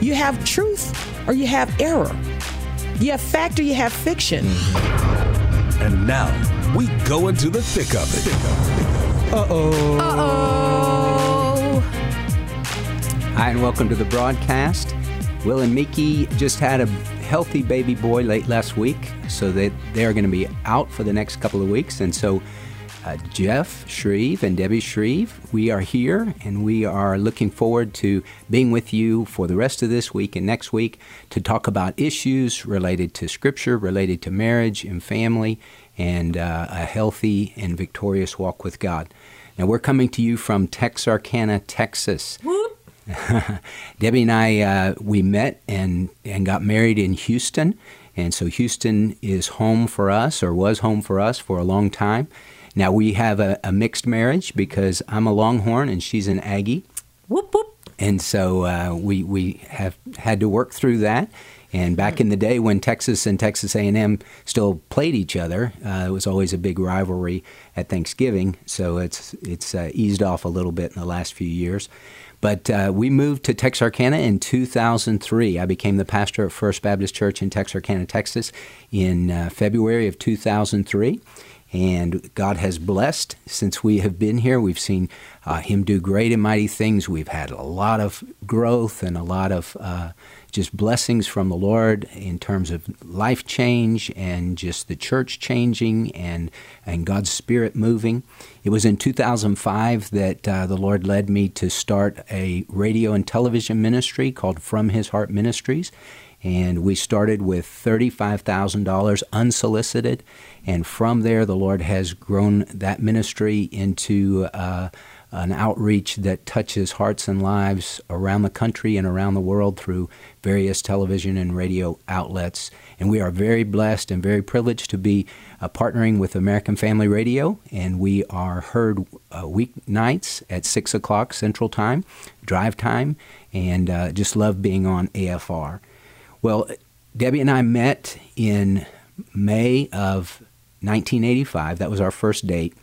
You have truth or you have error. You have fact or you have fiction. And now we go into the thick of it. Uh oh. Uh-oh. Hi, and welcome to the broadcast. Will and Miki just had a healthy baby boy late last week, so that they're going to be out for the next couple of weeks. And so, uh, Jeff Shreve and Debbie Shreve, we are here, and we are looking forward to being with you for the rest of this week and next week to talk about issues related to Scripture, related to marriage and family, and uh, a healthy and victorious walk with God. Now, we're coming to you from Texarkana, Texas. Debbie and I, uh, we met and, and got married in Houston. And so Houston is home for us, or was home for us for a long time. Now we have a, a mixed marriage because I'm a Longhorn and she's an Aggie. Whoop, whoop. And so uh, we, we have had to work through that. And back in the day when Texas and Texas A&M still played each other, uh, it was always a big rivalry at Thanksgiving. So it's it's uh, eased off a little bit in the last few years. But uh, we moved to Texarkana in 2003. I became the pastor at First Baptist Church in Texarkana, Texas, in uh, February of 2003. And God has blessed since we have been here. We've seen uh, Him do great and mighty things. We've had a lot of growth and a lot of uh, just blessings from the Lord in terms of life change and just the church changing and, and God's Spirit moving. It was in 2005 that uh, the Lord led me to start a radio and television ministry called From His Heart Ministries. And we started with $35,000 unsolicited. And from there, the Lord has grown that ministry into uh, an outreach that touches hearts and lives around the country and around the world through various television and radio outlets. And we are very blessed and very privileged to be uh, partnering with American Family Radio. And we are heard uh, weeknights at 6 o'clock Central Time, drive time, and uh, just love being on AFR. Well, Debbie and I met in May of 1985. That was our first date.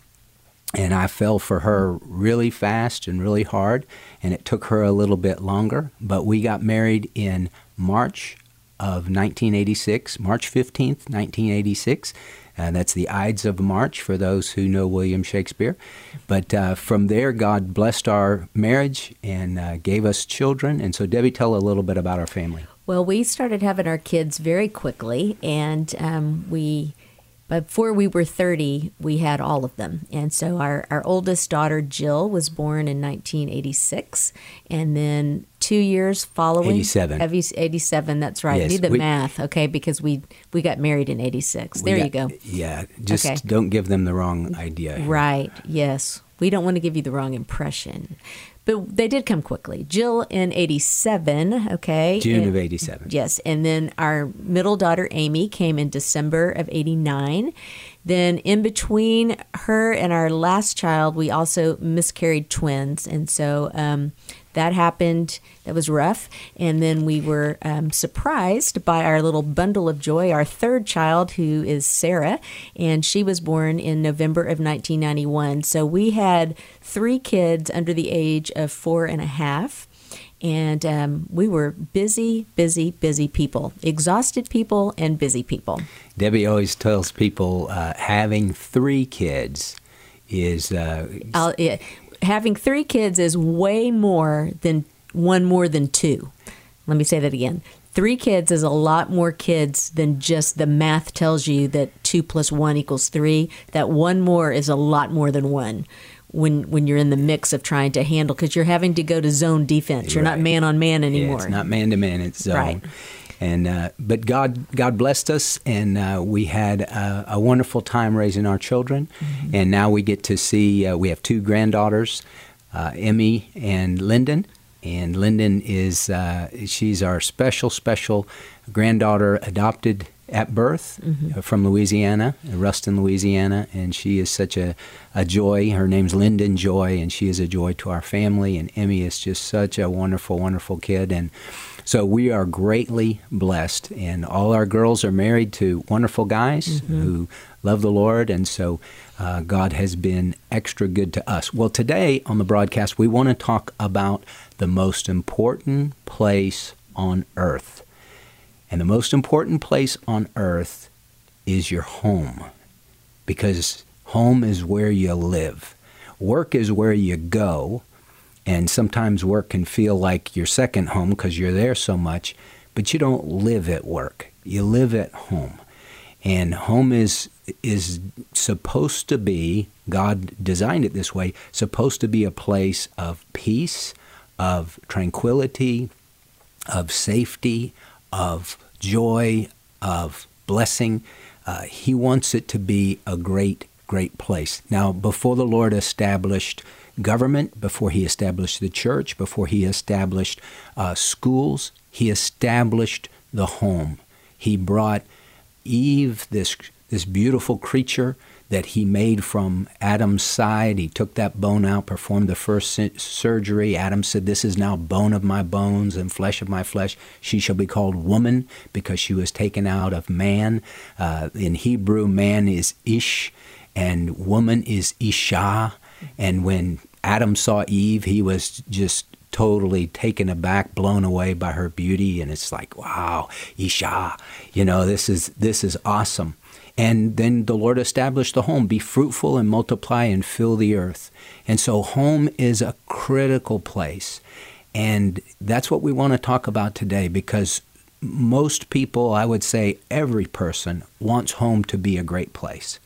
And I fell for her really fast and really hard, and it took her a little bit longer. But we got married in March of 1986, March 15th, 1986. Uh, that's the Ides of March for those who know William Shakespeare. But uh, from there, God blessed our marriage and uh, gave us children. And so, Debbie, tell a little bit about our family. Well, we started having our kids very quickly, and um, we before we were 30, we had all of them. And so our, our oldest daughter, Jill, was born in 1986. And then two years following 87. 87, that's right. Yes, Do the we- math, okay? Because we we got married in 86. There We you go. Yeah, just Okay. don't give them the wrong idea. Right, yes. We don't want to give you the wrong impression. But they did come quickly. Jill in 87, okay? June And- of 87. Yes, and then our middle daughter Amy came in December of 89. Then in between her and our last child, we also miscarried twins. And so um, that happened. That was rough. And then we were um, surprised by our little bundle of joy, our third child, who is Sarah. And she was born in November of 1991. So we had three kids under the age of four and a half and um, we were busy, busy, busy people, exhausted people, and busy people. Debbie always tells people uh, having three kids is uh, it, having three kids is way more than one more than two. Let me say that again. Three kids is a lot more kids than just the math tells you that two plus one equals three. That one more is a lot more than one. When when you're in the mix of trying to handle, because you're having to go to zone defense. You're not man on man yeah, anymore. it's not man to man, it's zone. Right. And uh, but God God blessed us, and uh, we had uh, a wonderful time raising our children, Mm-hmm. and now we get to see uh, we have two granddaughters, uh, Emmy and Lyndon. And Lyndon is, uh, she's our special, special granddaughter adopted at birth mm-hmm. from Louisiana, Ruston, Louisiana, and she is such a, a joy. Her name's Lyndon Joy, and she is a joy to our family. And Emmy is just such a wonderful, wonderful kid. And so we are greatly blessed, and all our girls are married to wonderful guys mm-hmm. who love the Lord, and so uh, God has been extra good to us. Well, today on the broadcast, we want to talk about the most important place on earth. And the most important place on earth is your home, because home is where you live. Work is where you go, and sometimes work can feel like your second home because you're there so much, but you don't live at work. You live at home. And home is is supposed to be God designed it this way, supposed to be a place of peace, of tranquility, of safety, of joy, of blessing. Uh, he wants it to be a great, great place. Now, before the Lord established government, before he established the church, before he established uh, schools, he established the home. He brought Eve, this, this beautiful creature that he made from Adam's side. He took that bone out, performed the first surgery. Adam said, This is now bone of my bones and flesh of my flesh. She shall be called woman because she was taken out of man. Uh, in Hebrew, man is Ish and woman is Isha. And when Adam saw Eve, he was just totally taken aback, blown away by her beauty, and it's like, wow, Isha, you know, this is this is awesome. And then the Lord established the home be fruitful and multiply and fill the earth. And so, home is a critical place. And that's what we want to talk about today because most people, I would say every person, wants home to be a great place.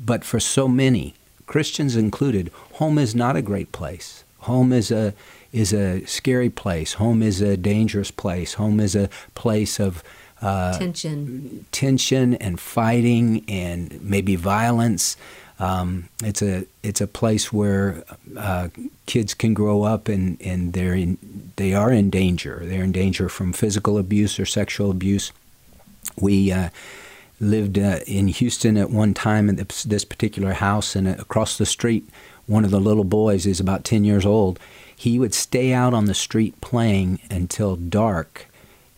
But for so many, Christians included, home is not a great place. Home is a is a scary place. Home is a dangerous place. Home is a place of uh, tension, tension and fighting and maybe violence. Um, it's a it's a place where uh, kids can grow up and, and they're in, they are in danger. They're in danger from physical abuse or sexual abuse. We uh, lived uh, in Houston at one time in this particular house, and across the street, one of the little boys is about ten years old. He would stay out on the street playing until dark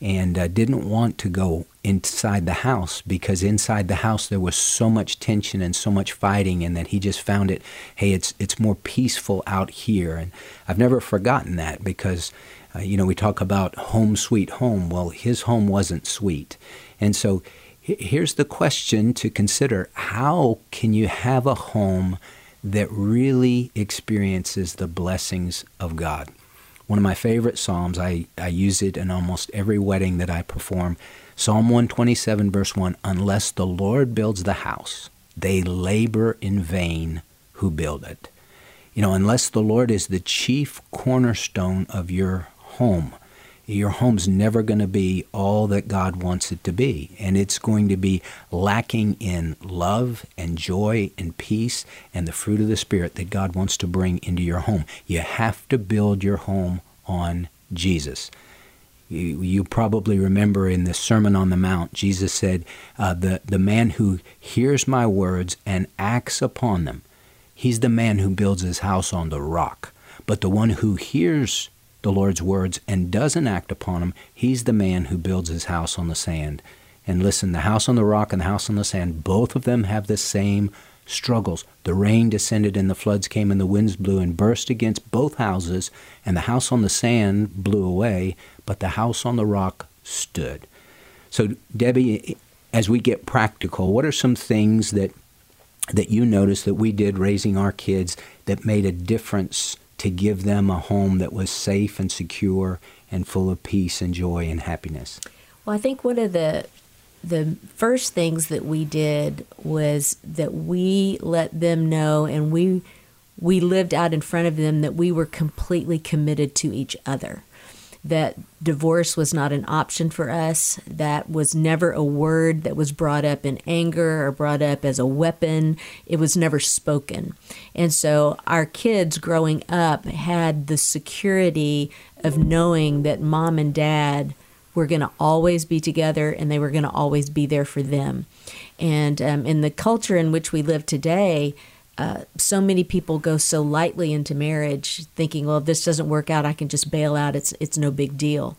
and uh, didn't want to go inside the house because inside the house there was so much tension and so much fighting and that he just found it hey it's it's more peaceful out here. And I've never forgotten that because uh, you know we talk about home sweet home. Well his home wasn't sweet. And so here's the question to consider how can you have a home that really experiences the blessings of God one of my favorite Psalms. I, I use it in almost every wedding that I perform. Psalm 127, verse 1 Unless the Lord builds the house, they labor in vain who build it. You know, unless the Lord is the chief cornerstone of your home, your home's never going to be all that God wants it to be. And it's going to be lacking in love and joy and peace and the fruit of the Spirit that God wants to bring into your home. You have to build your home on Jesus. You, you probably remember in the Sermon on the Mount, Jesus said, uh, the, the man who hears my words and acts upon them, he's the man who builds his house on the rock. But the one who hears the Lord's words and doesn't act upon them, he's the man who builds his house on the sand. And listen, the house on the rock and the house on the sand, both of them have the same struggles. The rain descended and the floods came and the winds blew and burst against both houses, and the house on the sand blew away, but the house on the rock stood. So, Debbie, as we get practical, what are some things that that you noticed that we did raising our kids that made a difference to give them a home that was safe and secure and full of peace and joy and happiness? Well, I think one of the the first things that we did was that we let them know and we we lived out in front of them that we were completely committed to each other that divorce was not an option for us. That was never a word that was brought up in anger or brought up as a weapon. It was never spoken. And so our kids growing up had the security of knowing that mom and dad were going to always be together and they were going to always be there for them. And um, in the culture in which we live today, uh, so many people go so lightly into marriage, thinking, "Well, if this doesn't work out, I can just bail out. It's it's no big deal."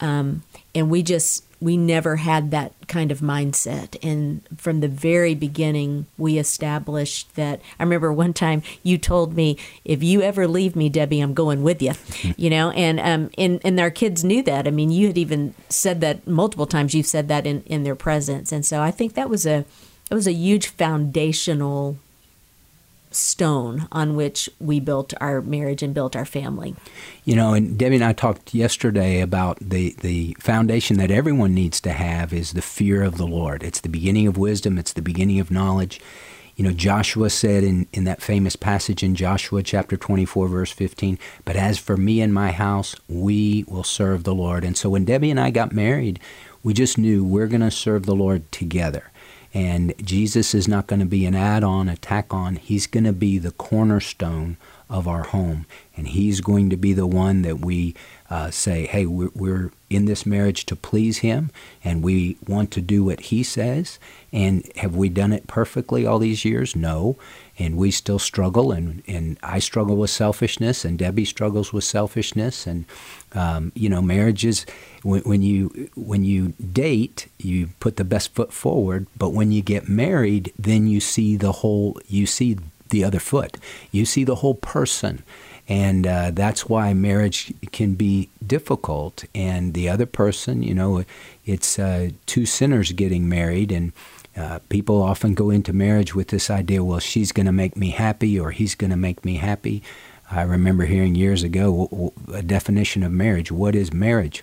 Um, and we just we never had that kind of mindset. And from the very beginning, we established that. I remember one time you told me, "If you ever leave me, Debbie, I'm going with you." you know, and um, and and our kids knew that. I mean, you had even said that multiple times. You've said that in in their presence, and so I think that was a it was a huge foundational stone on which we built our marriage and built our family. You know, and Debbie and I talked yesterday about the, the foundation that everyone needs to have is the fear of the Lord. It's the beginning of wisdom, it's the beginning of knowledge. You know, Joshua said in, in that famous passage in Joshua chapter 24, verse 15, But as for me and my house, we will serve the Lord. And so when Debbie and I got married, we just knew we're going to serve the Lord together. And Jesus is not going to be an add on, a tack on. He's going to be the cornerstone of our home. And He's going to be the one that we uh, say, hey, we're, we're in this marriage to please Him, and we want to do what He says. And have we done it perfectly all these years? No. And we still struggle, and, and I struggle with selfishness, and Debbie struggles with selfishness. And, um, you know, marriages, when, when, you, when you date, you put the best foot forward, but when you get married, then you see the whole, you see the other foot. You see the whole person. And uh, that's why marriage can be difficult. And the other person, you know, it's uh, two sinners getting married. And uh, people often go into marriage with this idea well, she's going to make me happy or he's going to make me happy. I remember hearing years ago a definition of marriage. What is marriage?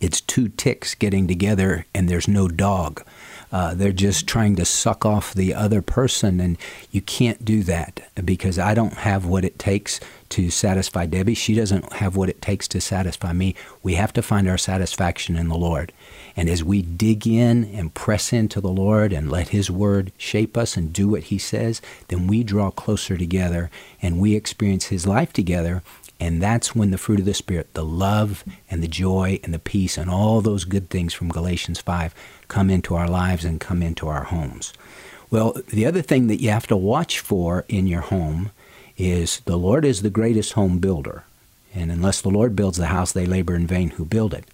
It's two ticks getting together and there's no dog. Uh, they're just trying to suck off the other person, and you can't do that because I don't have what it takes to satisfy Debbie. She doesn't have what it takes to satisfy me. We have to find our satisfaction in the Lord. And as we dig in and press into the Lord and let His Word shape us and do what He says, then we draw closer together and we experience His life together. And that's when the fruit of the Spirit, the love and the joy and the peace and all those good things from Galatians 5 come into our lives and come into our homes. Well, the other thing that you have to watch for in your home is the Lord is the greatest home builder. And unless the Lord builds the house, they labor in vain who build it.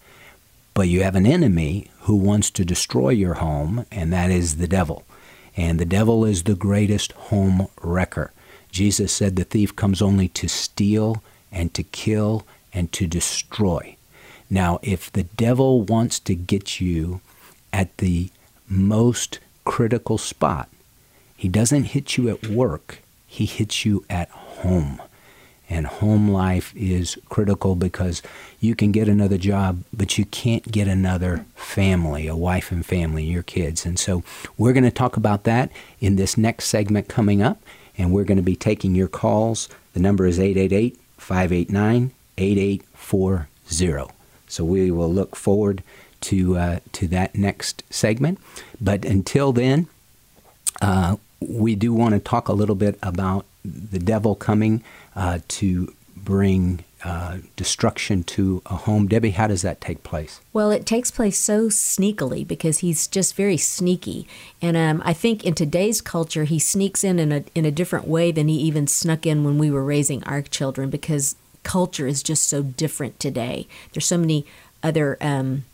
But you have an enemy who wants to destroy your home, and that is the devil. And the devil is the greatest home wrecker. Jesus said the thief comes only to steal and to kill and to destroy. Now, if the devil wants to get you at the most critical spot. He doesn't hit you at work, he hits you at home. And home life is critical because you can get another job, but you can't get another family, a wife and family, your kids. And so we're going to talk about that in this next segment coming up. And we're going to be taking your calls. The number is 888 589 8840. So we will look forward to uh, to that next segment. But until then, uh, we do want to talk a little bit about the devil coming uh, to bring uh, destruction to a home. Debbie, how does that take place? Well, it takes place so sneakily because he's just very sneaky, and um, I think in today's culture he sneaks in in a in a different way than he even snuck in when we were raising our children because culture is just so different today. There's so many other um,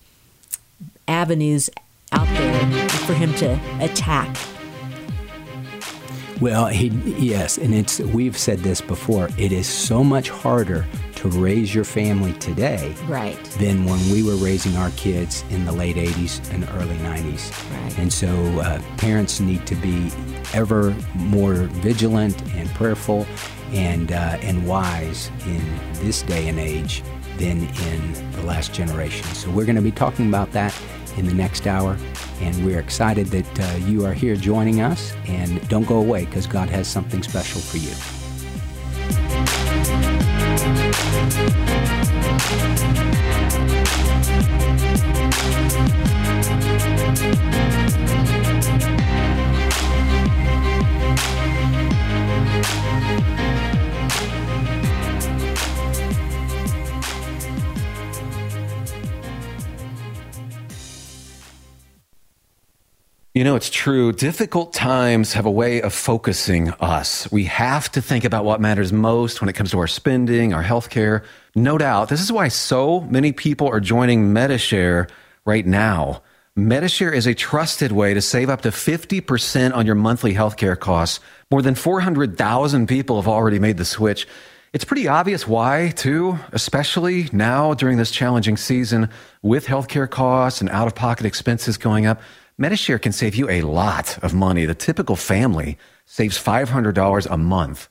avenues out there for him to attack. Well, he yes, and it's we've said this before. It is so much harder to raise your family today right. than when we were raising our kids in the late 80s and early 90s. Right. And so uh, parents need to be ever more vigilant and prayerful and uh, and wise in this day and age than in the last generation. So we're going to be talking about that in the next hour. And we're excited that uh, you are here joining us. And don't go away because God has something special for you. We'll You know, it's true. Difficult times have a way of focusing us. We have to think about what matters most when it comes to our spending, our healthcare. No doubt. This is why so many people are joining Medi-Share right now. Medi-Share is a trusted way to save up to 50% on your monthly healthcare costs. More than 400,000 people have already made the switch. It's pretty obvious why, too, especially now during this challenging season with healthcare costs and out of pocket expenses going up. Medi-Share can save you a lot of money. The typical family saves $500 a month.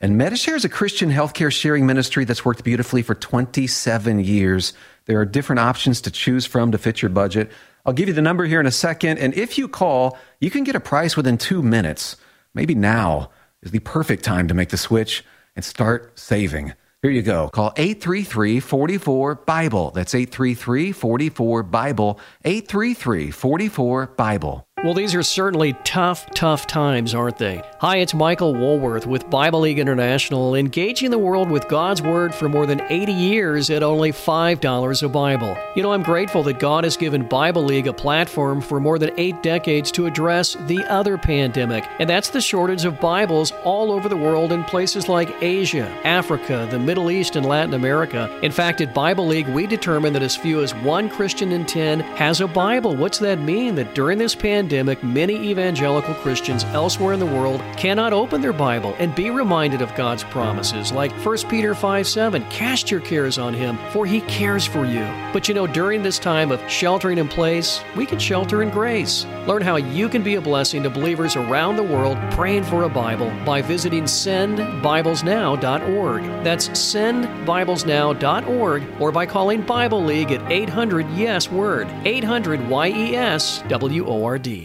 And Medi-Share is a Christian healthcare sharing ministry that's worked beautifully for 27 years. There are different options to choose from to fit your budget. I'll give you the number here in a second. And if you call, you can get a price within two minutes. Maybe now is the perfect time to make the switch and start saving. Here you go. Call 833 44 Bible. That's 833 44 Bible. 833 44 Bible. Well, these are certainly tough, tough times, aren't they? Hi, it's Michael Woolworth with Bible League International, engaging the world with God's Word for more than 80 years at only $5 a Bible. You know, I'm grateful that God has given Bible League a platform for more than eight decades to address the other pandemic, and that's the shortage of Bibles all over the world in places like Asia, Africa, the Middle East, and Latin America. In fact, at Bible League, we determined that as few as one Christian in 10 has a Bible. What's that mean? That during this pandemic, pandemic, many evangelical Christians elsewhere in the world cannot open their Bible and be reminded of God's promises, like 1 Peter 5 7, cast your cares on him, for he cares for you. But you know, during this time of sheltering in place, we can shelter in grace. Learn how you can be a blessing to believers around the world praying for a Bible by visiting sendbiblesnow.org. That's sendbiblesnow.org or by calling Bible League at 800 Yes Word, 800 Y E S W O R D.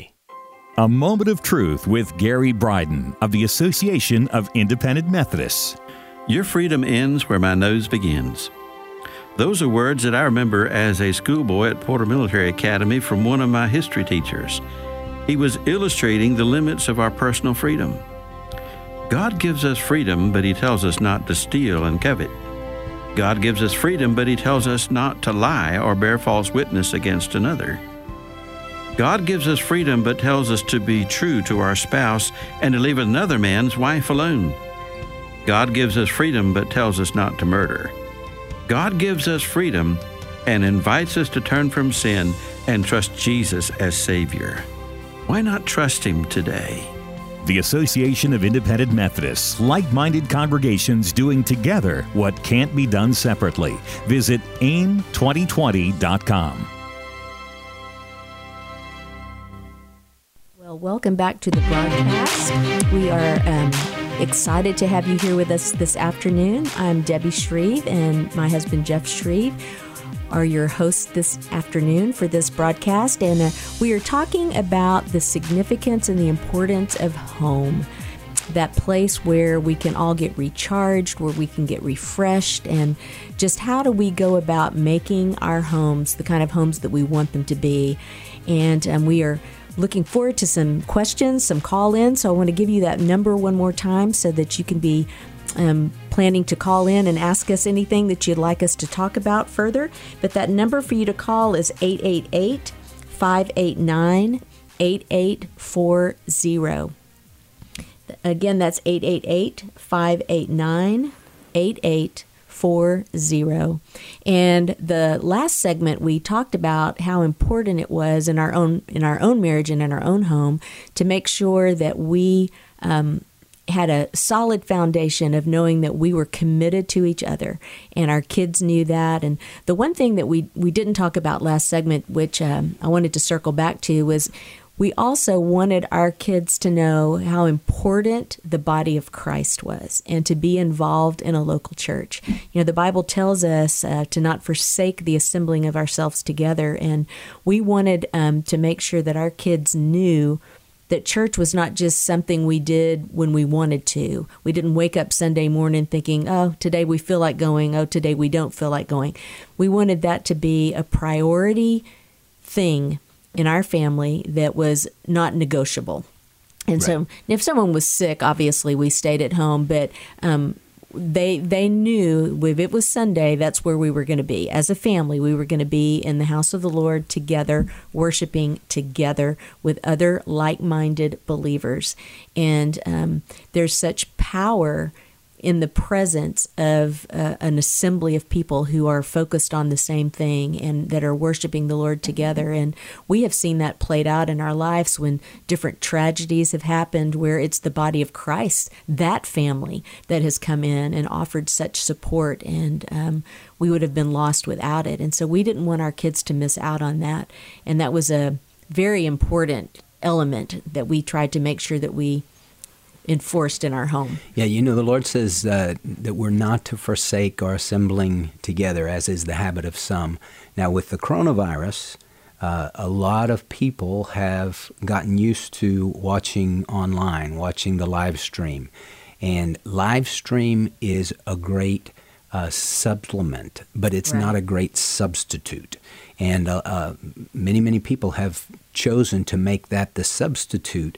A Moment of Truth with Gary Bryden of the Association of Independent Methodists. Your freedom ends where my nose begins. Those are words that I remember as a schoolboy at Porter Military Academy from one of my history teachers. He was illustrating the limits of our personal freedom. God gives us freedom, but He tells us not to steal and covet. God gives us freedom, but He tells us not to lie or bear false witness against another. God gives us freedom but tells us to be true to our spouse and to leave another man's wife alone. God gives us freedom but tells us not to murder. God gives us freedom and invites us to turn from sin and trust Jesus as Savior. Why not trust Him today? The Association of Independent Methodists, like minded congregations doing together what can't be done separately. Visit aim2020.com. welcome back to the broadcast. We are um, excited to have you here with us this afternoon. I'm Debbie Shreve, and my husband Jeff Shreve are your hosts this afternoon for this broadcast. And uh, we are talking about the significance and the importance of home that place where we can all get recharged, where we can get refreshed, and just how do we go about making our homes the kind of homes that we want them to be. And um, we are looking forward to some questions, some call in. So I want to give you that number one more time so that you can be um, planning to call in and ask us anything that you'd like us to talk about further. But that number for you to call is 888 589 8840. Again, that's 888 589 8840. 40. And the last segment we talked about how important it was in our own in our own marriage and in our own home to make sure that we um, had a solid foundation of knowing that we were committed to each other and our kids knew that and the one thing that we we didn't talk about last segment which um, i wanted to circle back to was we also wanted our kids to know how important the body of Christ was and to be involved in a local church. You know, the Bible tells us uh, to not forsake the assembling of ourselves together, and we wanted um, to make sure that our kids knew that church was not just something we did when we wanted to. We didn't wake up Sunday morning thinking, oh, today we feel like going, oh, today we don't feel like going. We wanted that to be a priority thing in our family that was not negotiable. And right. so, if someone was sick, obviously we stayed at home, but um, they they knew if it was Sunday, that's where we were going to be as a family. We were going to be in the house of the Lord together, worshiping together with other like-minded believers, and um, there's such power in the presence of uh, an assembly of people who are focused on the same thing and that are worshiping the Lord together. And we have seen that played out in our lives when different tragedies have happened, where it's the body of Christ, that family, that has come in and offered such support. And um, we would have been lost without it. And so we didn't want our kids to miss out on that. And that was a very important element that we tried to make sure that we enforced in our home. Yeah, you know, the Lord says uh, that we're not to forsake our assembling together, as is the habit of some. Now, with the coronavirus, uh, a lot of people have gotten used to watching online, watching the live stream. And live stream is a great uh, supplement, but it's right. not a great substitute. And uh, uh, many, many people have chosen to make that the substitute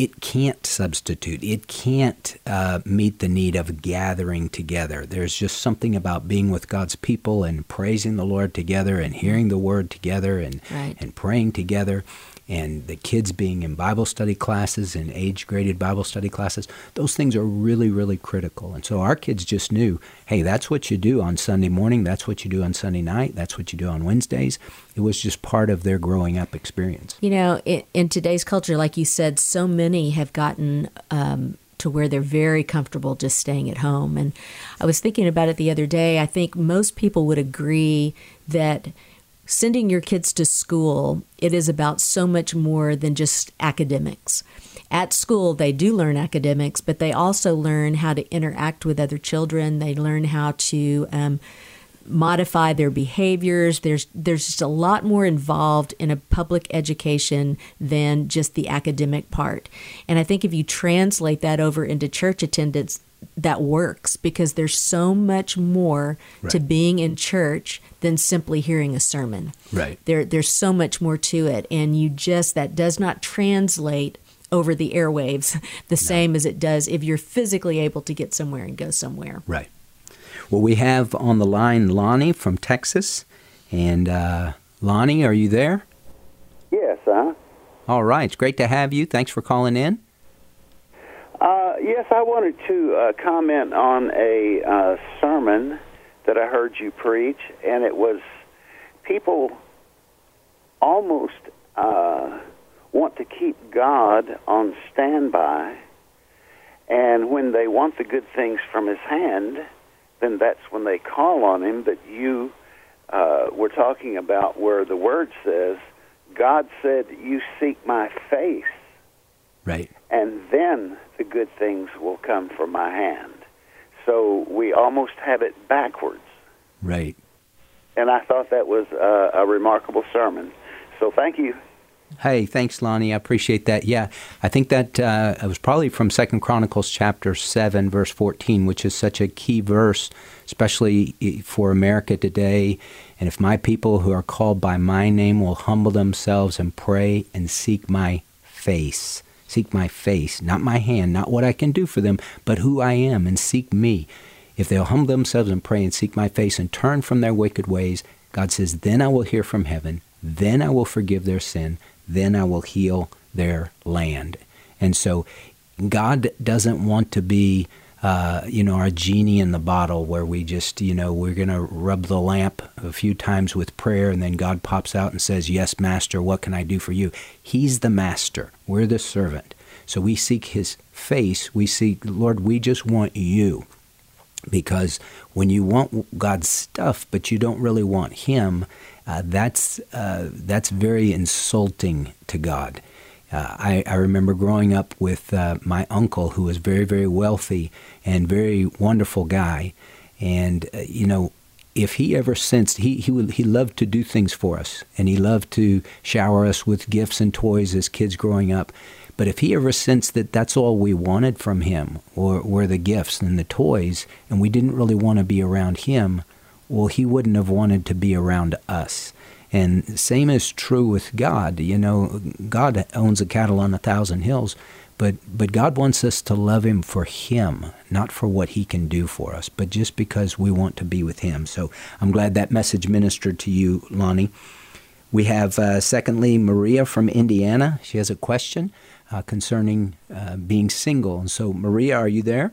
it can't substitute. It can't uh, meet the need of gathering together. There's just something about being with God's people and praising the Lord together and hearing the word together and right. and praying together and the kids being in Bible study classes and age graded Bible study classes, those things are really, really critical. And so our kids just knew hey, that's what you do on Sunday morning, that's what you do on Sunday night, that's what you do on Wednesdays. It was just part of their growing up experience. You know, in, in today's culture, like you said, so many have gotten. Um, to where they're very comfortable just staying at home. And I was thinking about it the other day. I think most people would agree that sending your kids to school, it is about so much more than just academics. At school, they do learn academics, but they also learn how to interact with other children. They learn how to um, modify their behaviors. There's there's just a lot more involved in a public education than just the academic part. And I think if you translate that over into church attendance, that works because there's so much more right. to being in church than simply hearing a sermon. Right. There there's so much more to it and you just that does not translate over the airwaves the no. same as it does if you're physically able to get somewhere and go somewhere. Right. Well, we have on the line Lonnie from Texas. And uh, Lonnie, are you there? Yes, huh? All right. It's great to have you. Thanks for calling in. Yes, I wanted to uh, comment on a uh, sermon that I heard you preach, and it was people almost uh, want to keep God on standby, and when they want the good things from His hand, then that's when they call on Him. But you uh, were talking about where the Word says, God said, You seek my face. Right. And then the good things will come from my hand. So we almost have it backwards. Right. And I thought that was a, a remarkable sermon. So thank you. Hey, thanks, Lonnie. I appreciate that. Yeah, I think that uh, it was probably from Second Chronicles chapter seven, verse fourteen, which is such a key verse, especially for America today. And if my people who are called by my name will humble themselves and pray and seek my face, seek my face, not my hand, not what I can do for them, but who I am, and seek me. If they'll humble themselves and pray and seek my face and turn from their wicked ways, God says, then I will hear from heaven, then I will forgive their sin, then I will heal their land. And so God doesn't want to be uh, you know, our genie in the bottle where we just, you know, we're going to rub the lamp a few times with prayer and then God pops out and says, Yes, Master, what can I do for you? He's the Master. We're the servant. So we seek His face. We seek, Lord, we just want you. Because when you want God's stuff, but you don't really want Him, uh, that's, uh, that's very insulting to God. Uh, I, I, remember growing up with uh, my uncle, who was very, very wealthy and very wonderful guy. And uh, you know, if he ever sensed he he would, he loved to do things for us, and he loved to shower us with gifts and toys as kids growing up. But if he ever sensed that that's all we wanted from him, or were the gifts and the toys, and we didn't really want to be around him, well, he wouldn't have wanted to be around us. And same is true with God. You know, God owns a cattle on a thousand hills, But, but God wants us to love Him for Him, not for what He can do for us, but just because we want to be with Him. So I'm glad that message ministered to you, Lonnie. We have, uh, secondly, Maria from Indiana. She has a question uh, concerning uh, being single. And so, Maria, are you there?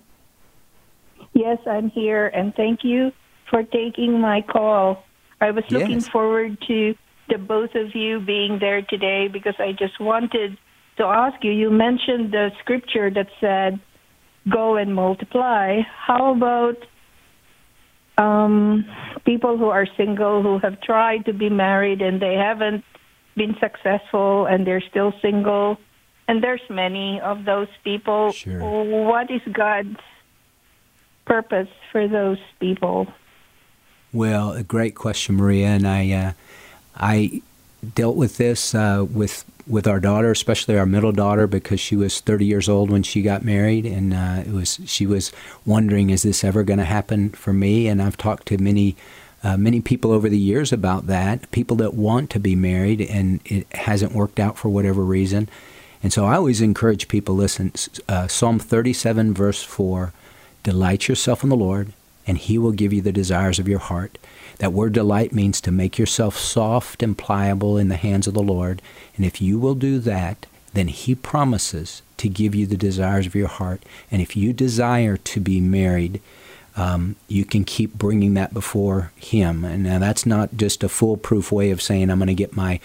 Yes, I'm here, and thank you for taking my call. I was looking Yes. forward to the both of you being there today because I just wanted to ask you. You mentioned the scripture that said, "Go and multiply." How about um, people who are single who have tried to be married and they haven't been successful and they're still single? And there's many of those people. Sure. What is God's purpose for those people? Well, a great question, Maria, and I, uh, I dealt with this uh, with with our daughter, especially our middle daughter, because she was 30 years old when she got married, and uh, it was she was wondering, is this ever going to happen for me? And I've talked to many. Uh, many people over the years about that, people that want to be married and it hasn't worked out for whatever reason. And so I always encourage people listen, uh, Psalm 37, verse 4 Delight yourself in the Lord, and he will give you the desires of your heart. That word delight means to make yourself soft and pliable in the hands of the Lord. And if you will do that, then he promises to give you the desires of your heart. And if you desire to be married, um, you can keep bringing that before him. And now that's not just a foolproof way of saying I'm going to get my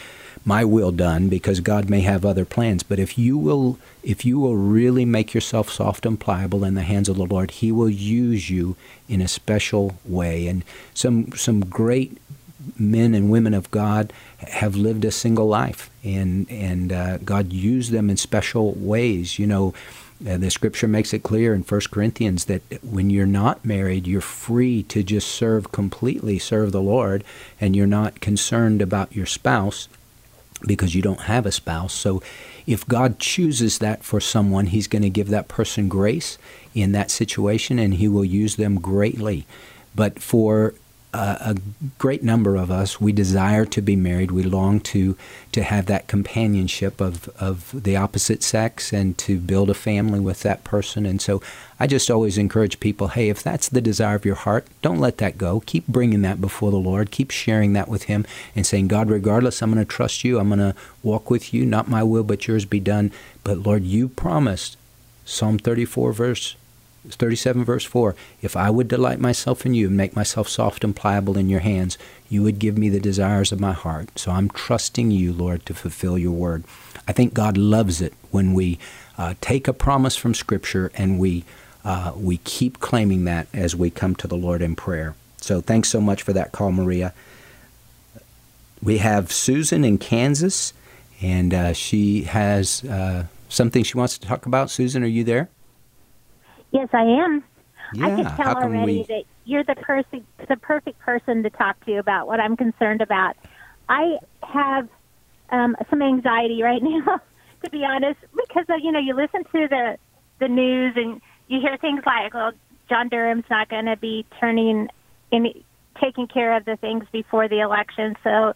my will done because God may have other plans. But if you will, if you will really make yourself soft and pliable in the hands of the Lord, He will use you in a special way. And some some great men and women of God have lived a single life, and and uh, God used them in special ways. You know. Uh, the scripture makes it clear in 1 Corinthians that when you're not married, you're free to just serve completely, serve the Lord, and you're not concerned about your spouse because you don't have a spouse. So if God chooses that for someone, He's going to give that person grace in that situation and He will use them greatly. But for a great number of us, we desire to be married. We long to to have that companionship of, of the opposite sex and to build a family with that person. And so I just always encourage people, hey, if that's the desire of your heart, don't let that go. Keep bringing that before the Lord. Keep sharing that with Him and saying, God, regardless, I'm going to trust you. I'm going to walk with you. Not my will, but yours be done. But Lord, you promised, Psalm 34, verse 37 verse 4 if i would delight myself in you and make myself soft and pliable in your hands you would give me the desires of my heart. So i'm trusting you lord to fulfill your word. I think god loves it when we uh, take a promise from scripture and we uh, we keep claiming that as we come to the lord in prayer. So thanks so much for that call maria. We have susan in kansas and uh, she has uh, something she wants to talk about. Susan are you there Yes, I am. I can tell already we- that you're the perfect the perfect person to talk to about what I'm concerned about. I have um, some anxiety right now, to be honest, because uh, you know you listen to the the news and you hear things like, "Well, John Durham's not going to be turning any taking care of the things before the election," so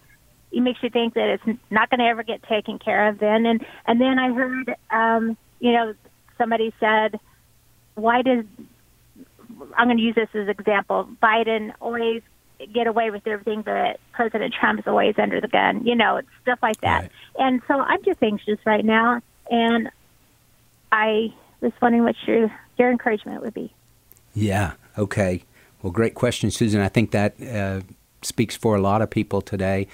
it makes you think that it's not going to ever get taken care of then. And and then I heard, um, you know, somebody said why does I'm going to use this as an example. Biden always get away with everything, but President Trump is always under the gun. You know, it's stuff like that. And so I'm just anxious right now, and I was wondering what your your encouragement would be. Yeah. Okay. Well, great question, Susan. I think that uh, speaks for a lot of people today.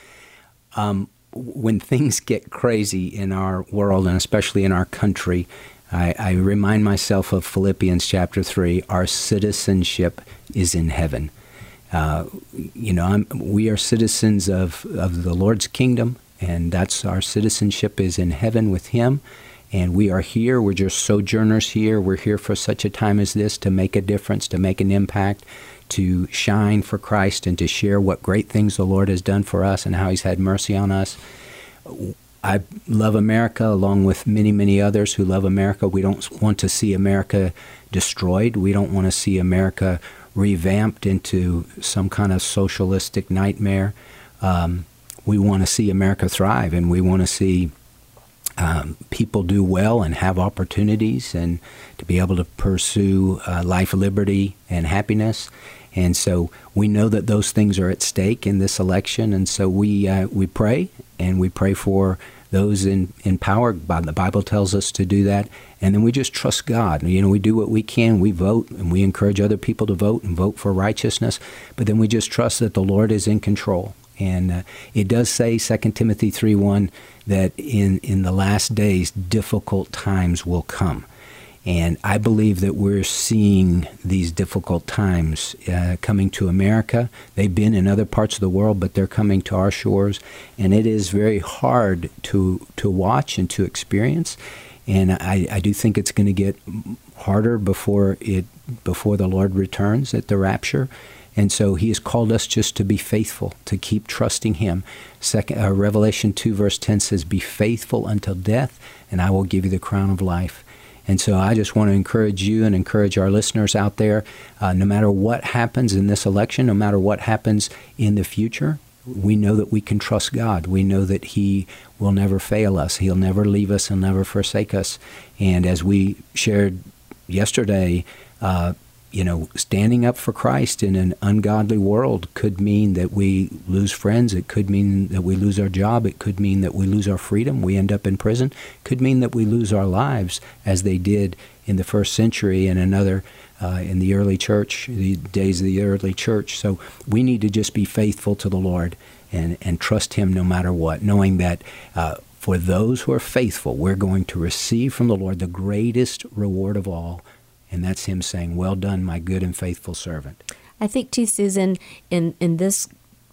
Um, when things get crazy in our world, and especially in our country, I, I remind myself of Philippians chapter 3 our citizenship is in heaven. Uh, you know, I'm, we are citizens of, of the Lord's kingdom, and that's our citizenship is in heaven with Him. And we are here, we're just sojourners here. We're here for such a time as this to make a difference, to make an impact, to shine for Christ, and to share what great things the Lord has done for us and how He's had mercy on us. I love America along with many, many others who love America. We don't want to see America destroyed. We don't want to see America revamped into some kind of socialistic nightmare. Um, we want to see America thrive, and we want to see um, people do well and have opportunities and to be able to pursue uh, life, liberty, and happiness. And so we know that those things are at stake in this election. And so we, uh, we pray and we pray for those in, in power. The Bible tells us to do that. And then we just trust God. You know, we do what we can. We vote and we encourage other people to vote and vote for righteousness. But then we just trust that the Lord is in control. And uh, it does say, 2 Timothy 3 1, that in, in the last days, difficult times will come. And I believe that we're seeing these difficult times uh, coming to America. They've been in other parts of the world, but they're coming to our shores. And it is very hard to, to watch and to experience. And I, I do think it's going to get harder before it before the Lord returns at the rapture. And so he has called us just to be faithful, to keep trusting him. Second, uh, Revelation 2, verse 10 says, Be faithful until death, and I will give you the crown of life. And so I just want to encourage you and encourage our listeners out there uh, no matter what happens in this election, no matter what happens in the future, we know that we can trust God. We know that He will never fail us. He'll never leave us. He'll never forsake us. And as we shared yesterday, uh, you know, standing up for Christ in an ungodly world could mean that we lose friends. It could mean that we lose our job. It could mean that we lose our freedom. We end up in prison. It could mean that we lose our lives, as they did in the first century and another uh, in the early church, the days of the early church. So we need to just be faithful to the Lord and, and trust Him no matter what, knowing that. Uh, for those who are faithful, we're going to receive from the Lord the greatest reward of all, and that's him saying, Well done, my good and faithful servant. I think, too, Susan, in, in this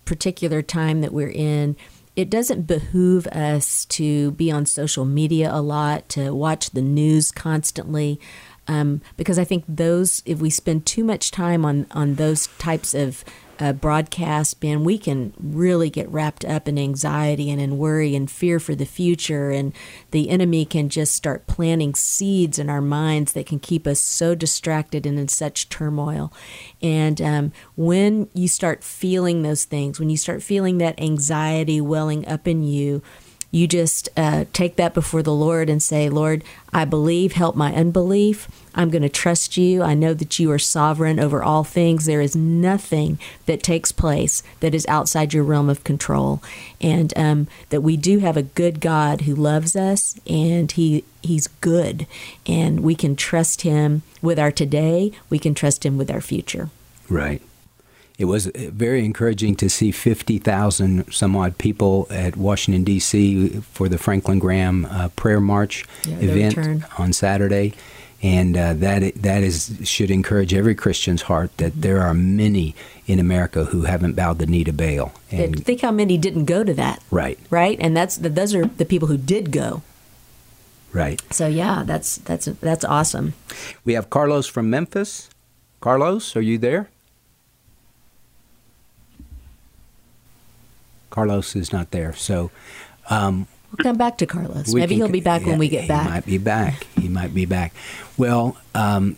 particular time that we're in, it doesn't behoove us to be on social media a lot, to watch the news constantly. Um, because I think those, if we spend too much time on, on those types of broadcast, man, we can really get wrapped up in anxiety and in worry and fear for the future. And the enemy can just start planting seeds in our minds that can keep us so distracted and in such turmoil. And um, when you start feeling those things, when you start feeling that anxiety welling up in you, you just uh, take that before the Lord and say, Lord, I believe, help my unbelief. I'm going to trust you. I know that you are sovereign over all things. There is nothing that takes place that is outside your realm of control. And um, that we do have a good God who loves us and he he's good. And we can trust him with our today. We can trust him with our future. Right it was very encouraging to see 50,000 some odd people at Washington, D.C. for the Franklin Graham uh, Prayer March yeah, event on Saturday. And uh, that that is should encourage every Christian's heart that mm-hmm. there are many in America who haven't bowed the knee to Baal. And think how many didn't go to that. Right. Right, and that's those are the people who did go. Right. So yeah, that's that's that's awesome. We have Carlos from Memphis. Carlos, are you there? Carlos is not there. So um, we'll come back to Carlos. Maybe can, he'll be back yeah, when we get back. He might be back. He might be back. Well, um,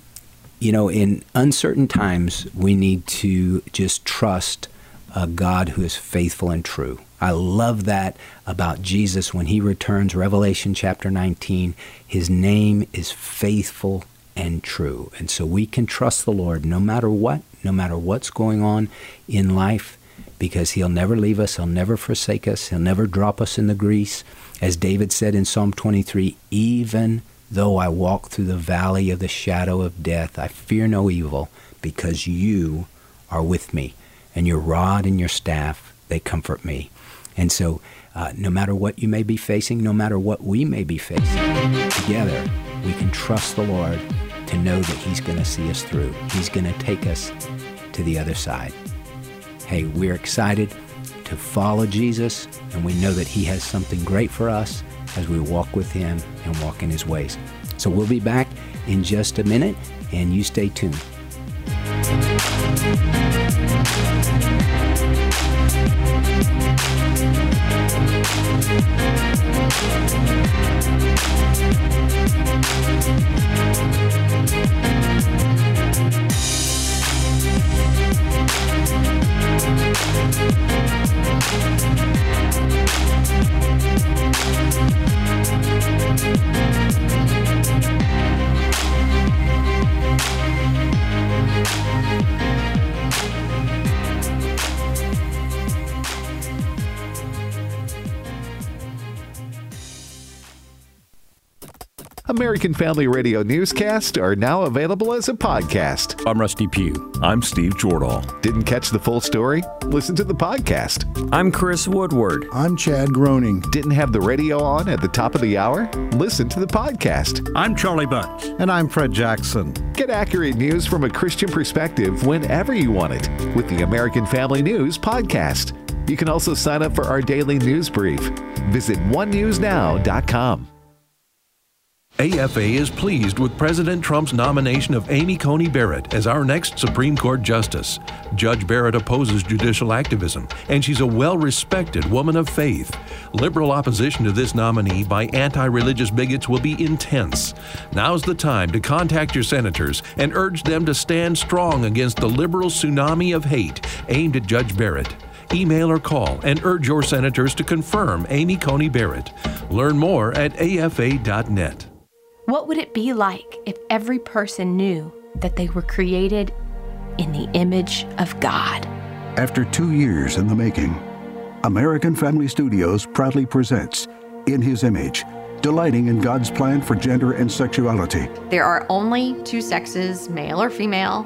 you know, in uncertain times, we need to just trust a God who is faithful and true. I love that about Jesus when he returns, Revelation chapter 19. His name is faithful and true. And so we can trust the Lord no matter what, no matter what's going on in life because he'll never leave us, he'll never forsake us, he'll never drop us in the grease. As David said in Psalm 23, even though I walk through the valley of the shadow of death, I fear no evil because you are with me, and your rod and your staff, they comfort me. And so, uh, no matter what you may be facing, no matter what we may be facing, together we can trust the Lord to know that He's going to see us through. He's going to take us to the other side Hey, we're excited to follow Jesus, and we know that He has something great for us as we walk with Him and walk in His ways. So we'll be back in just a minute, and you stay tuned. American Family Radio newscasts are now available as a podcast. I'm Rusty Pugh. I'm Steve Jordahl. Didn't catch the full story? Listen to the podcast. I'm Chris Woodward. I'm Chad Groening. Didn't have the radio on at the top of the hour? Listen to the podcast. I'm Charlie Bunch. And I'm Fred Jackson. Get accurate news from a Christian perspective whenever you want it with the American Family News podcast. You can also sign up for our daily news brief. Visit onenewsnow.com. AFA is pleased with President Trump's nomination of Amy Coney Barrett as our next Supreme Court Justice. Judge Barrett opposes judicial activism, and she's a well respected woman of faith. Liberal opposition to this nominee by anti religious bigots will be intense. Now's the time to contact your senators and urge them to stand strong against the liberal tsunami of hate aimed at Judge Barrett. Email or call and urge your senators to confirm Amy Coney Barrett. Learn more at afa.net. What would it be like if every person knew that they were created in the image of God? After two years in the making, American Family Studios proudly presents In His Image, delighting in God's plan for gender and sexuality. There are only two sexes, male or female.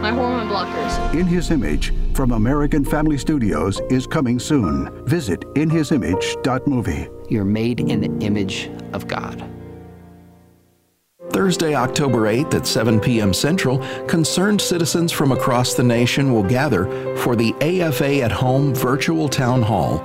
my hormone blockers. In His Image from American Family Studios is coming soon. Visit inhisimage.movie. You're made in the image of God. Thursday, October 8th at 7 p.m. Central, concerned citizens from across the nation will gather for the AFA at Home virtual town hall.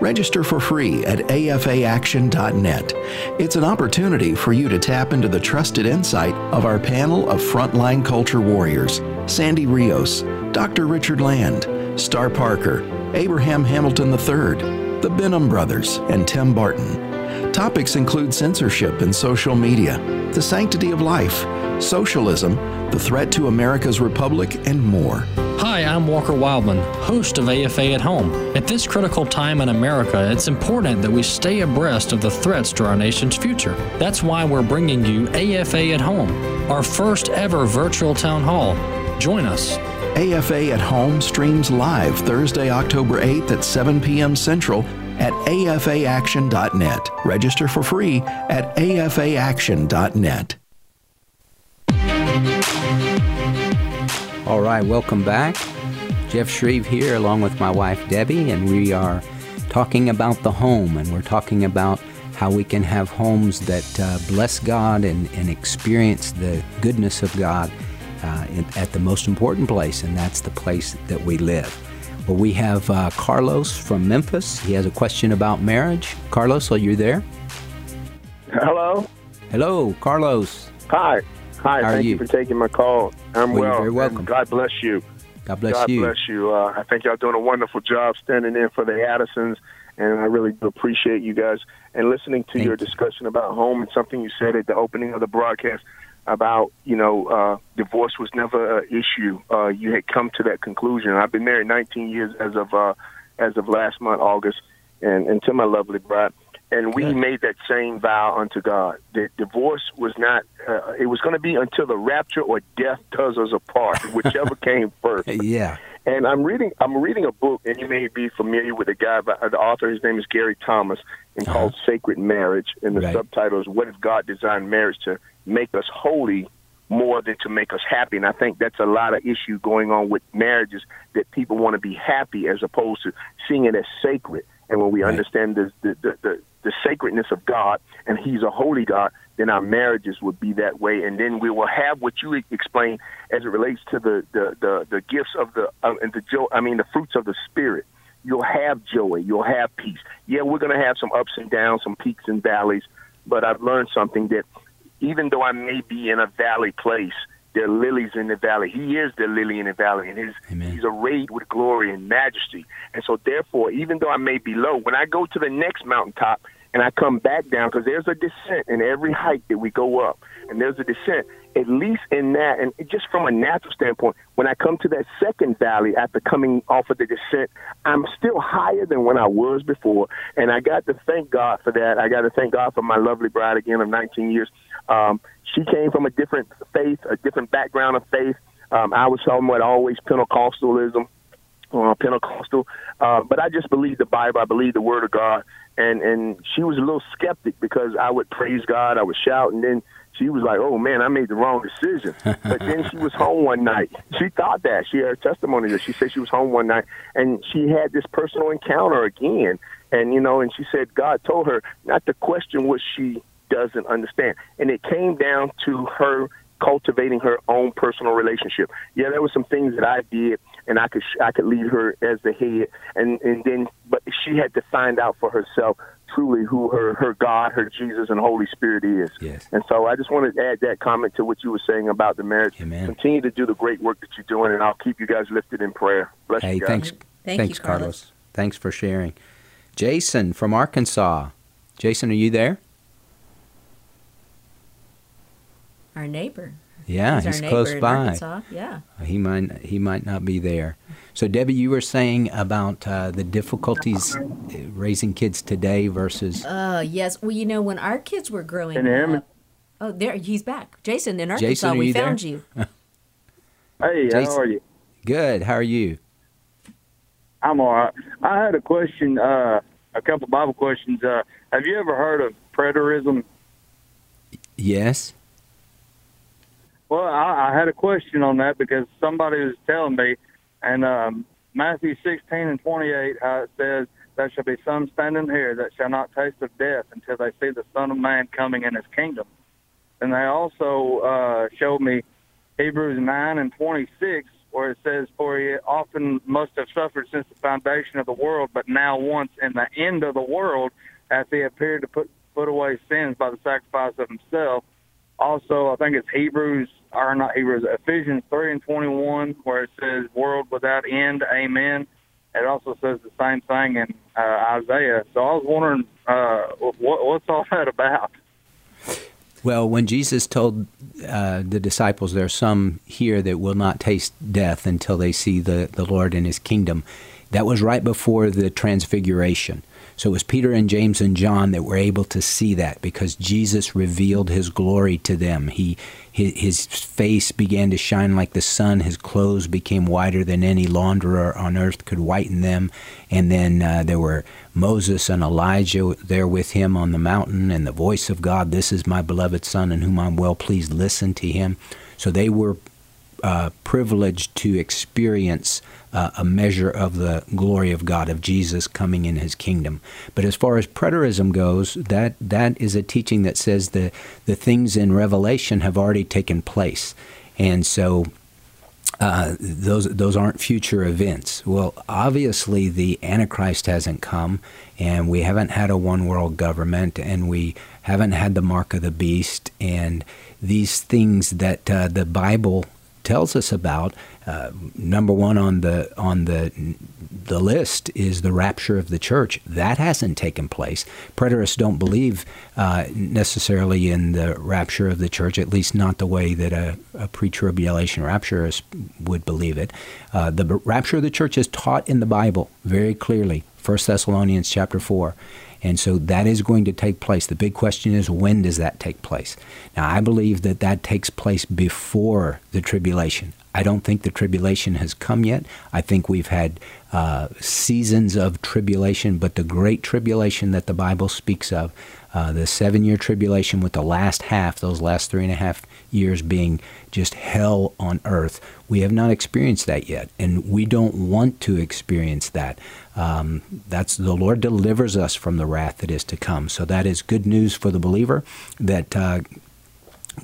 Register for free at afaaction.net. It's an opportunity for you to tap into the trusted insight of our panel of frontline culture warriors Sandy Rios, Dr. Richard Land, Star Parker, Abraham Hamilton III, the Benham Brothers, and Tim Barton. Topics include censorship and social media, the sanctity of life, socialism, the threat to America's republic, and more. Hi, I'm Walker Wildmon, host of AFA at Home. At this critical time in America, it's important that we stay abreast of the threats to our nation's future. That's why we're bringing you AFA at Home, our first ever virtual town hall. Join us. AFA at Home streams live Thursday, October 8th at 7 p.m. Central at afaaction.net. Register for free at afaaction.net. All right, welcome back. Jeff Schreve here, along with my wife Debbie, and we are talking about the home, and we're talking about how we can have homes that uh, bless God and, and experience the goodness of God uh, in, at the most important place, and that's the place that we live. Well, we have uh, Carlos from Memphis. He has a question about marriage. Carlos, are you there? Hello. Hello, Carlos. Hi. Hi. How are thank you? you? for taking my call. I'm Well, you're very welcome. and God bless you. God bless God you. God bless you. Uh, I think y'all doing a wonderful job standing in for the Addisons, and I really do appreciate you guys. And listening to your discussion about home and something you said at the opening of the broadcast about you know uh, divorce was never an issue. Uh, you had come to that conclusion. I've been married 19 years as of uh, as of last month, August, and, and to my lovely bride. And we made that same vow unto God that divorce was not, uh, it was going to be until the rapture or death does us apart, whichever came first. Yeah. And I'm reading, I'm reading a book, and you may be familiar with the guy, by, the author. His name is Gary Thomas, and uh-huh. called Sacred Marriage. And the Right. subtitle is "What if God designed marriage to make us holy more than to make us happy?" And I think that's a lot of issue going on with marriages that people want to be happy as opposed to seeing it as sacred. And when we understand the the, the the the sacredness of God, and He's a holy God, then our marriages would be that way, and then we will have what you explained as it relates to the the the, the gifts of the uh, and the joy. I mean, the fruits of the Spirit. You'll have joy. You'll have peace. Yeah, we're going to have some ups and downs, some peaks and valleys, but I've learned something that even though I may be in a valley place, there are lilies in the valley. He is the lily in the valley, and his, he's arrayed with glory and majesty. And so, therefore, even though I may be low, when I go to the next mountaintop, and I come back down because there's a descent in every height that we go up, and there's a descent. At least in that, and just from a natural standpoint, when I come to that second valley after coming off of the descent, I'm still higher than when I was before, and I got to thank God for that. I got to thank God for my lovely bride again of 19 years. Um, she came from a different faith, a different background of faith. Um, I was somewhat always Pentecostalism, uh, Pentecostal, uh, but I just believe the Bible. I believe the Word of God, and and she was a little skeptic because I would praise God, I would shout, and then she was like, "Oh man, I made the wrong decision." but then she was home one night. She thought that she had a testimony that she said she was home one night and she had this personal encounter again. And you know, and she said God told her not to question what she doesn't understand, and it came down to her cultivating her own personal relationship. Yeah, there were some things that I did, and I could I could lead her as the head, and and then but she had to find out for herself truly who her her God, her Jesus, and Holy Spirit is. Yes. And so I just wanted to add that comment to what you were saying about the marriage. Amen. Continue to do the great work that you're doing, and I'll keep you guys lifted in prayer. Bless Hey, you guys. thanks, Thank thanks, you, Carlos. Carlos. Thanks for sharing. Jason from Arkansas. Jason, are you there? Our neighbor. Yeah, He's he's neighbor close in by. Arkansas. Yeah. He might he might not be there. So Debbie, you were saying about uh, the difficulties uh, raising kids today versus Uh, yes. Well, you know, when our kids were growing Can you up. Oh, there he's back. Jason in Arkansas. Jason, are we you there? found you. Hey, Jason- how are you? Good. How are you? I'm all right. I had a question, uh, a couple Bible questions. Uh, have you ever heard of preterism? Yes. Well, I, I had a question on that because somebody was telling me, and um, Matthew 16 and 28, how it says, There shall be some standing here that shall not taste of death until they see the Son of Man coming in his kingdom. And they also uh, showed me Hebrews 9 and 26, where it says, For he often must have suffered since the foundation of the world, but now once in the end of the world, as he appeared to put, put away sins by the sacrifice of himself. Also, I think it's Hebrews, or not Hebrews, Ephesians 3 and 21, where it says, World without end, amen. It also says the same thing in uh, Isaiah. So I was wondering, uh, what, what's all that about? Well, when Jesus told uh, the disciples, there are some here that will not taste death until they see the, the Lord in his kingdom, that was right before the transfiguration. So it was Peter and James and John that were able to see that because Jesus revealed his glory to them. He his, face began to shine like the sun. His clothes became whiter than any launderer on earth could whiten them. And then uh, there were Moses and Elijah there with him on the mountain, and the voice of God, "This is my beloved Son, in whom I'm well pleased. Listen to him." So they were uh, privileged to experience uh, a measure of the glory of God, of Jesus coming in His kingdom. But as far as preterism goes, that that is a teaching that says the the things in Revelation have already taken place, and so. Uh, those those aren't future events. Well, obviously the Antichrist hasn't come, and we haven't had a one world government, and we haven't had the mark of the beast, and these things that uh, the Bible tells us about. Uh, number one on the on the the list is the rapture of the church. That hasn't taken place. Preterists don't believe uh, necessarily in the rapture of the church, at least not the way that a, a pre-tribulation rapturist would believe it. Uh, the rapture of the church is taught in the Bible very clearly. 1 Thessalonians chapter four. And so that is going to take place. The big question is when does that take place? Now, I believe that that takes place before the tribulation. I don't think the tribulation has come yet. I think we've had uh, seasons of tribulation, but the great tribulation that the Bible speaks of, uh, the seven year tribulation with the last half, those last three and a half years being just hell on earth, we have not experienced that yet. And we don't want to experience that. Um, that's the Lord delivers us from the wrath that is to come. So that is good news for the believer that uh,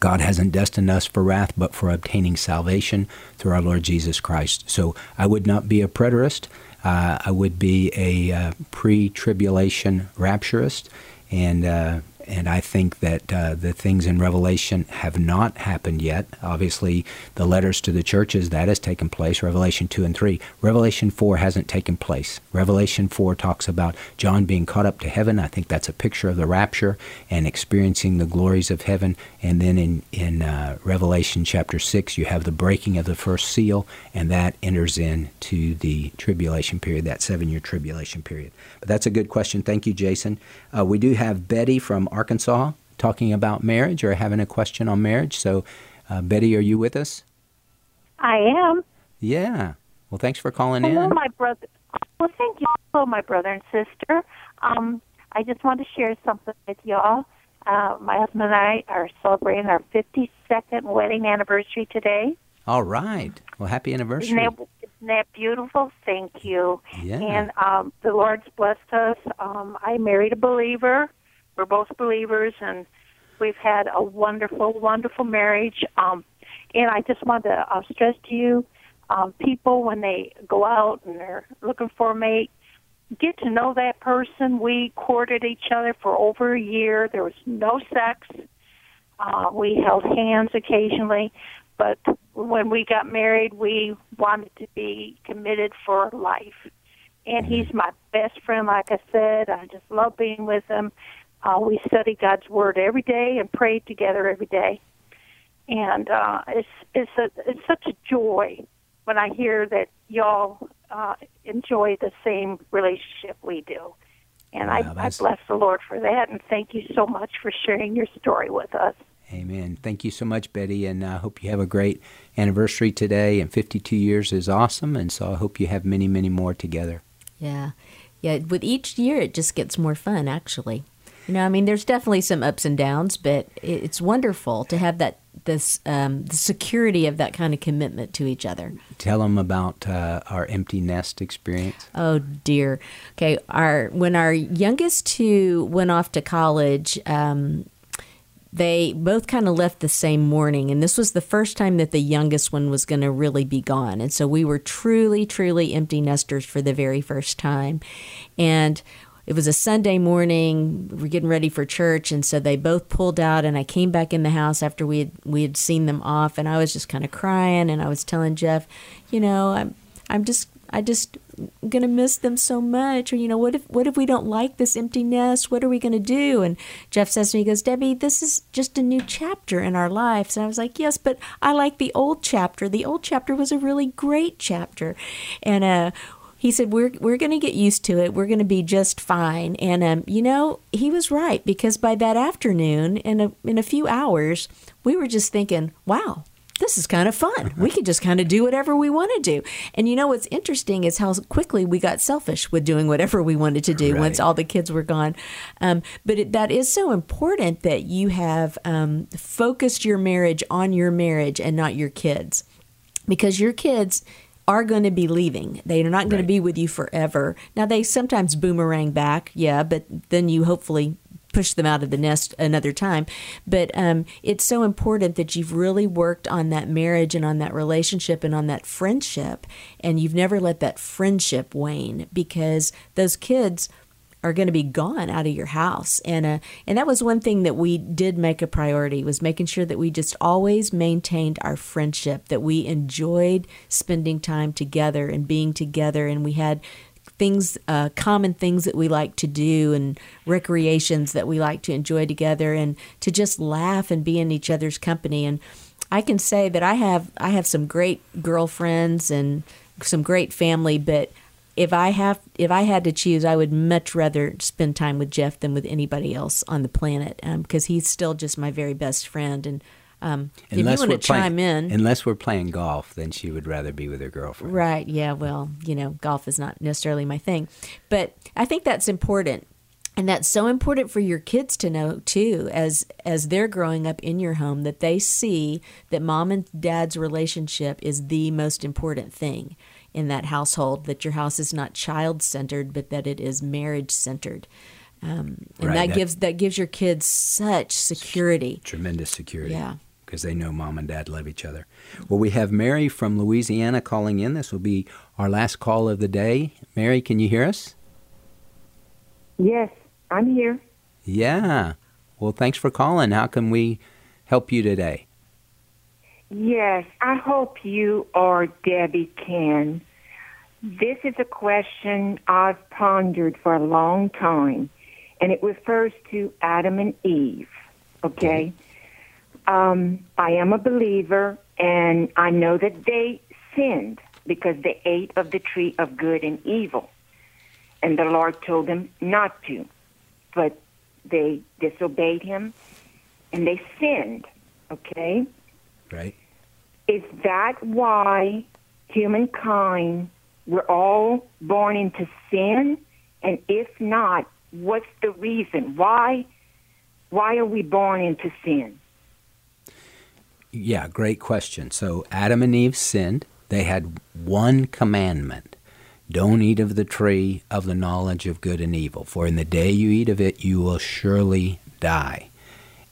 God hasn't destined us for wrath, but for obtaining salvation through our Lord Jesus Christ. So I would not be a preterist. Uh, I would be a uh, pre-tribulation rapturist, and uh, and I think that uh, the things in Revelation have not happened yet. Obviously, the letters to the churches, that has taken place, Revelation 2 and 3. Revelation 4 hasn't taken place. Revelation 4 talks about John being caught up to heaven. I think that's a picture of the rapture and experiencing the glories of heaven. And then in, in uh, Revelation chapter 6, you have the breaking of the first seal, and that enters into the tribulation period, that seven year tribulation period. But that's a good question. Thank you, Jason. Uh, we do have Betty from Arkansas talking about marriage or having a question on marriage. So, uh, Betty, are you with us? I am. Yeah. Well, thanks for calling Hello, in. my brother. Well, thank you. Hello, my brother and sister. Um, I just want to share something with y'all. Uh, my husband and I are celebrating our 52nd wedding anniversary today. All right. Well, happy anniversary. Isn't that, isn't that beautiful? Thank you. Yeah. And um, the Lord's blessed us. Um, I married a believer. We're both believers, and we've had a wonderful, wonderful marriage. Um, and I just want to uh, stress to you, um, people when they go out and they're looking for a mate, get to know that person. We courted each other for over a year. There was no sex. Uh, we held hands occasionally, but when we got married, we wanted to be committed for life. And he's my best friend, like I said. I just love being with him. Uh, we study God's Word every day and pray together every day. And uh, it's it's a, it's such a joy when I hear that y'all uh, enjoy the same relationship we do. And I, I bless the Lord for that, and thank you so much for sharing your story with us. Amen. Thank you so much, Betty, and I hope you have a great anniversary today. And 52 years is awesome, and so I hope you have many, many more together. Yeah. Yeah. With each year, it just gets more fun, actually. You know, I mean, there's definitely some ups and downs, but it's wonderful to have that this um, the security of that kind of commitment to each other. Tell them about uh, our empty nest experience. Oh dear. Okay, our when our youngest two went off to college, um, they both kind of left the same morning, and this was the first time that the youngest one was going to really be gone, and so we were truly, truly empty nesters for the very first time, and. It was a Sunday morning. We're getting ready for church, and so they both pulled out. And I came back in the house after we had we had seen them off, and I was just kind of crying. And I was telling Jeff, you know, I'm I'm just I just gonna miss them so much. Or you know, what if what if we don't like this empty nest? What are we gonna do? And Jeff says to me, he goes, Debbie, this is just a new chapter in our lives. And I was like, yes, but I like the old chapter. The old chapter was a really great chapter, and uh he said we're we're going to get used to it. We're going to be just fine. And um, you know, he was right because by that afternoon, in a in a few hours, we were just thinking, "Wow, this is kind of fun. We could just kind of do whatever we want to do." And you know what's interesting is how quickly we got selfish with doing whatever we wanted to do once all the kids were gone. Um, but it, that is so important that you have um, focused your marriage on your marriage and not your kids, because your kids are going to be leaving. They are not going to be with you forever. Now they sometimes boomerang back, yeah, but then you hopefully push them out of the nest another time. But um, it's so important that you've really worked on that marriage and on that relationship and on that friendship, and you've never let that friendship wane because those kids are going to be gone out of your house. And uh, and that was one thing that we did make a priority was making sure that we just always maintained our friendship that we enjoyed spending time together and being together. And we had things uh, common things that we like to do and recreations that we like to enjoy together and to just laugh and be in each other's company. And I can say that I have I have some great girlfriends and some great family but if I have if I had to choose, I would much rather spend time with Jeff than with anybody else on the planet because he's still just my very best friend. And um, if you want to chime in, unless we're playing golf, then she would rather be with her girlfriend. right? Yeah, well, you know, golf is not necessarily my thing, but I think that's important. And that's so important for your kids to know too, as as they're growing up in your home, that they see that mom and dad's relationship is the most important thing in that household. That your house is not child centered, but that it is marriage centered, um, and Right, that, that- gives that gives your kids such security. Tremendous security. Yeah. Because they know mom and dad love each other. Well, we have Mary from Louisiana calling in. This will be our last call of the day. Mary, can you hear us? Yes, I'm here. Yeah. Well, thanks for calling. How can we help you today? Yes, I hope you or Debbie can. This is a question I've pondered for a long time, and it refers to Adam and Eve. Okay? Um, I am a believer, and I know that they sinned because they ate of the tree of good and evil. And the Lord told them not to, but they disobeyed Him and they sinned. Okay? Right. Is that why humankind we're all born into sin? And if not, what's the reason? Why why are we born into sin? Yeah, great question. So Adam and Eve sinned. They had one commandment. Don't eat of the tree of the knowledge of good and evil, for in the day you eat of it you will surely die.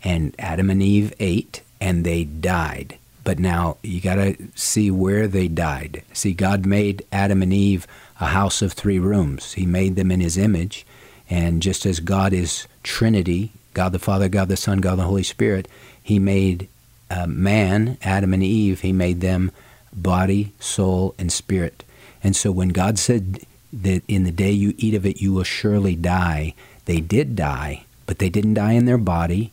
And Adam and Eve ate and they died. But now you got to see where they died. See, God made Adam and Eve a house of three rooms. He made them in His image. And just as God is Trinity, God the Father, God the Son, God the Holy Spirit, He made uh, man, Adam and Eve, He made them body, soul, and spirit. And so when God said that in the day you eat of it, you will surely die, they did die, but they didn't die in their body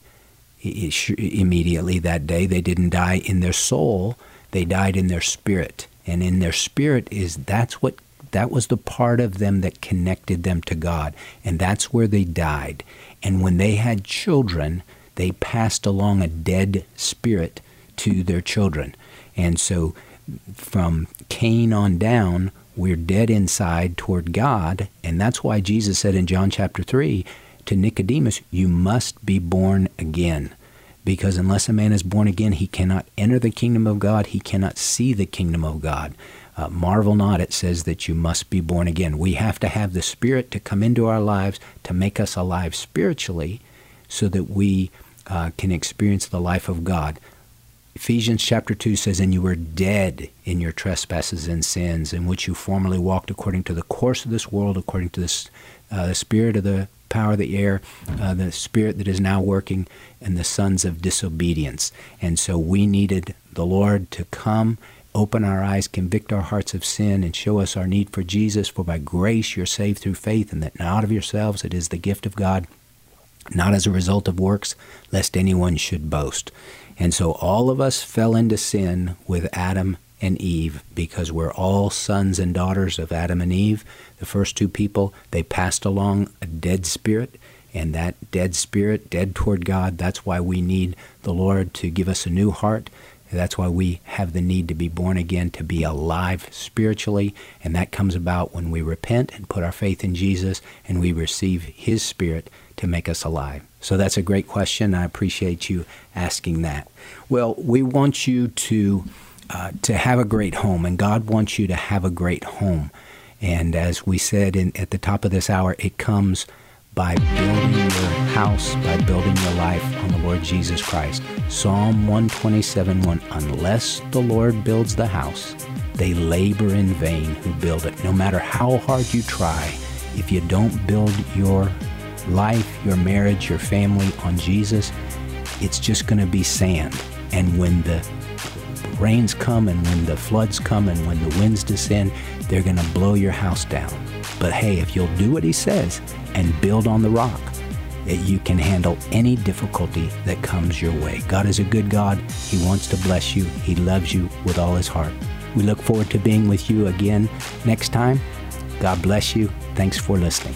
immediately that day. They didn't die in their soul, they died in their spirit. And in their spirit is that's what that was the part of them that connected them to God. And that's where they died. And when they had children, they passed along a dead spirit to their children. And so from Cain on down, we're dead inside toward God. And that's why Jesus said in John chapter 3 to Nicodemus, You must be born again. Because unless a man is born again, he cannot enter the kingdom of God, he cannot see the kingdom of God. Uh, marvel not, it says that you must be born again. We have to have the Spirit to come into our lives to make us alive spiritually so that we uh, can experience the life of God. Ephesians chapter 2 says, And you were dead in your trespasses and sins, in which you formerly walked according to the course of this world, according to this, uh, the spirit of the power of the air, uh, the spirit that is now working, and the sons of disobedience. And so we needed the Lord to come open our eyes, convict our hearts of sin, and show us our need for Jesus. For by grace you're saved through faith, and that not of yourselves, it is the gift of God, not as a result of works, lest anyone should boast. And so all of us fell into sin with Adam and Eve because we're all sons and daughters of Adam and Eve. The first two people, they passed along a dead spirit, and that dead spirit, dead toward God, that's why we need the Lord to give us a new heart that's why we have the need to be born again, to be alive spiritually. And that comes about when we repent and put our faith in Jesus and we receive His Spirit to make us alive. So that's a great question. I appreciate you asking that. Well, we want you to, uh, to have a great home, and God wants you to have a great home. And as we said in, at the top of this hour, it comes by building your house, by building your life on the Lord Jesus Christ. Psalm 127 1 Unless the Lord builds the house, they labor in vain who build it. No matter how hard you try, if you don't build your life, your marriage, your family on Jesus, it's just going to be sand. And when the rains come and when the floods come and when the winds descend, they're going to blow your house down. But hey, if you'll do what he says and build on the rock, that you can handle any difficulty that comes your way. God is a good God. He wants to bless you. He loves you with all his heart. We look forward to being with you again next time. God bless you. Thanks for listening.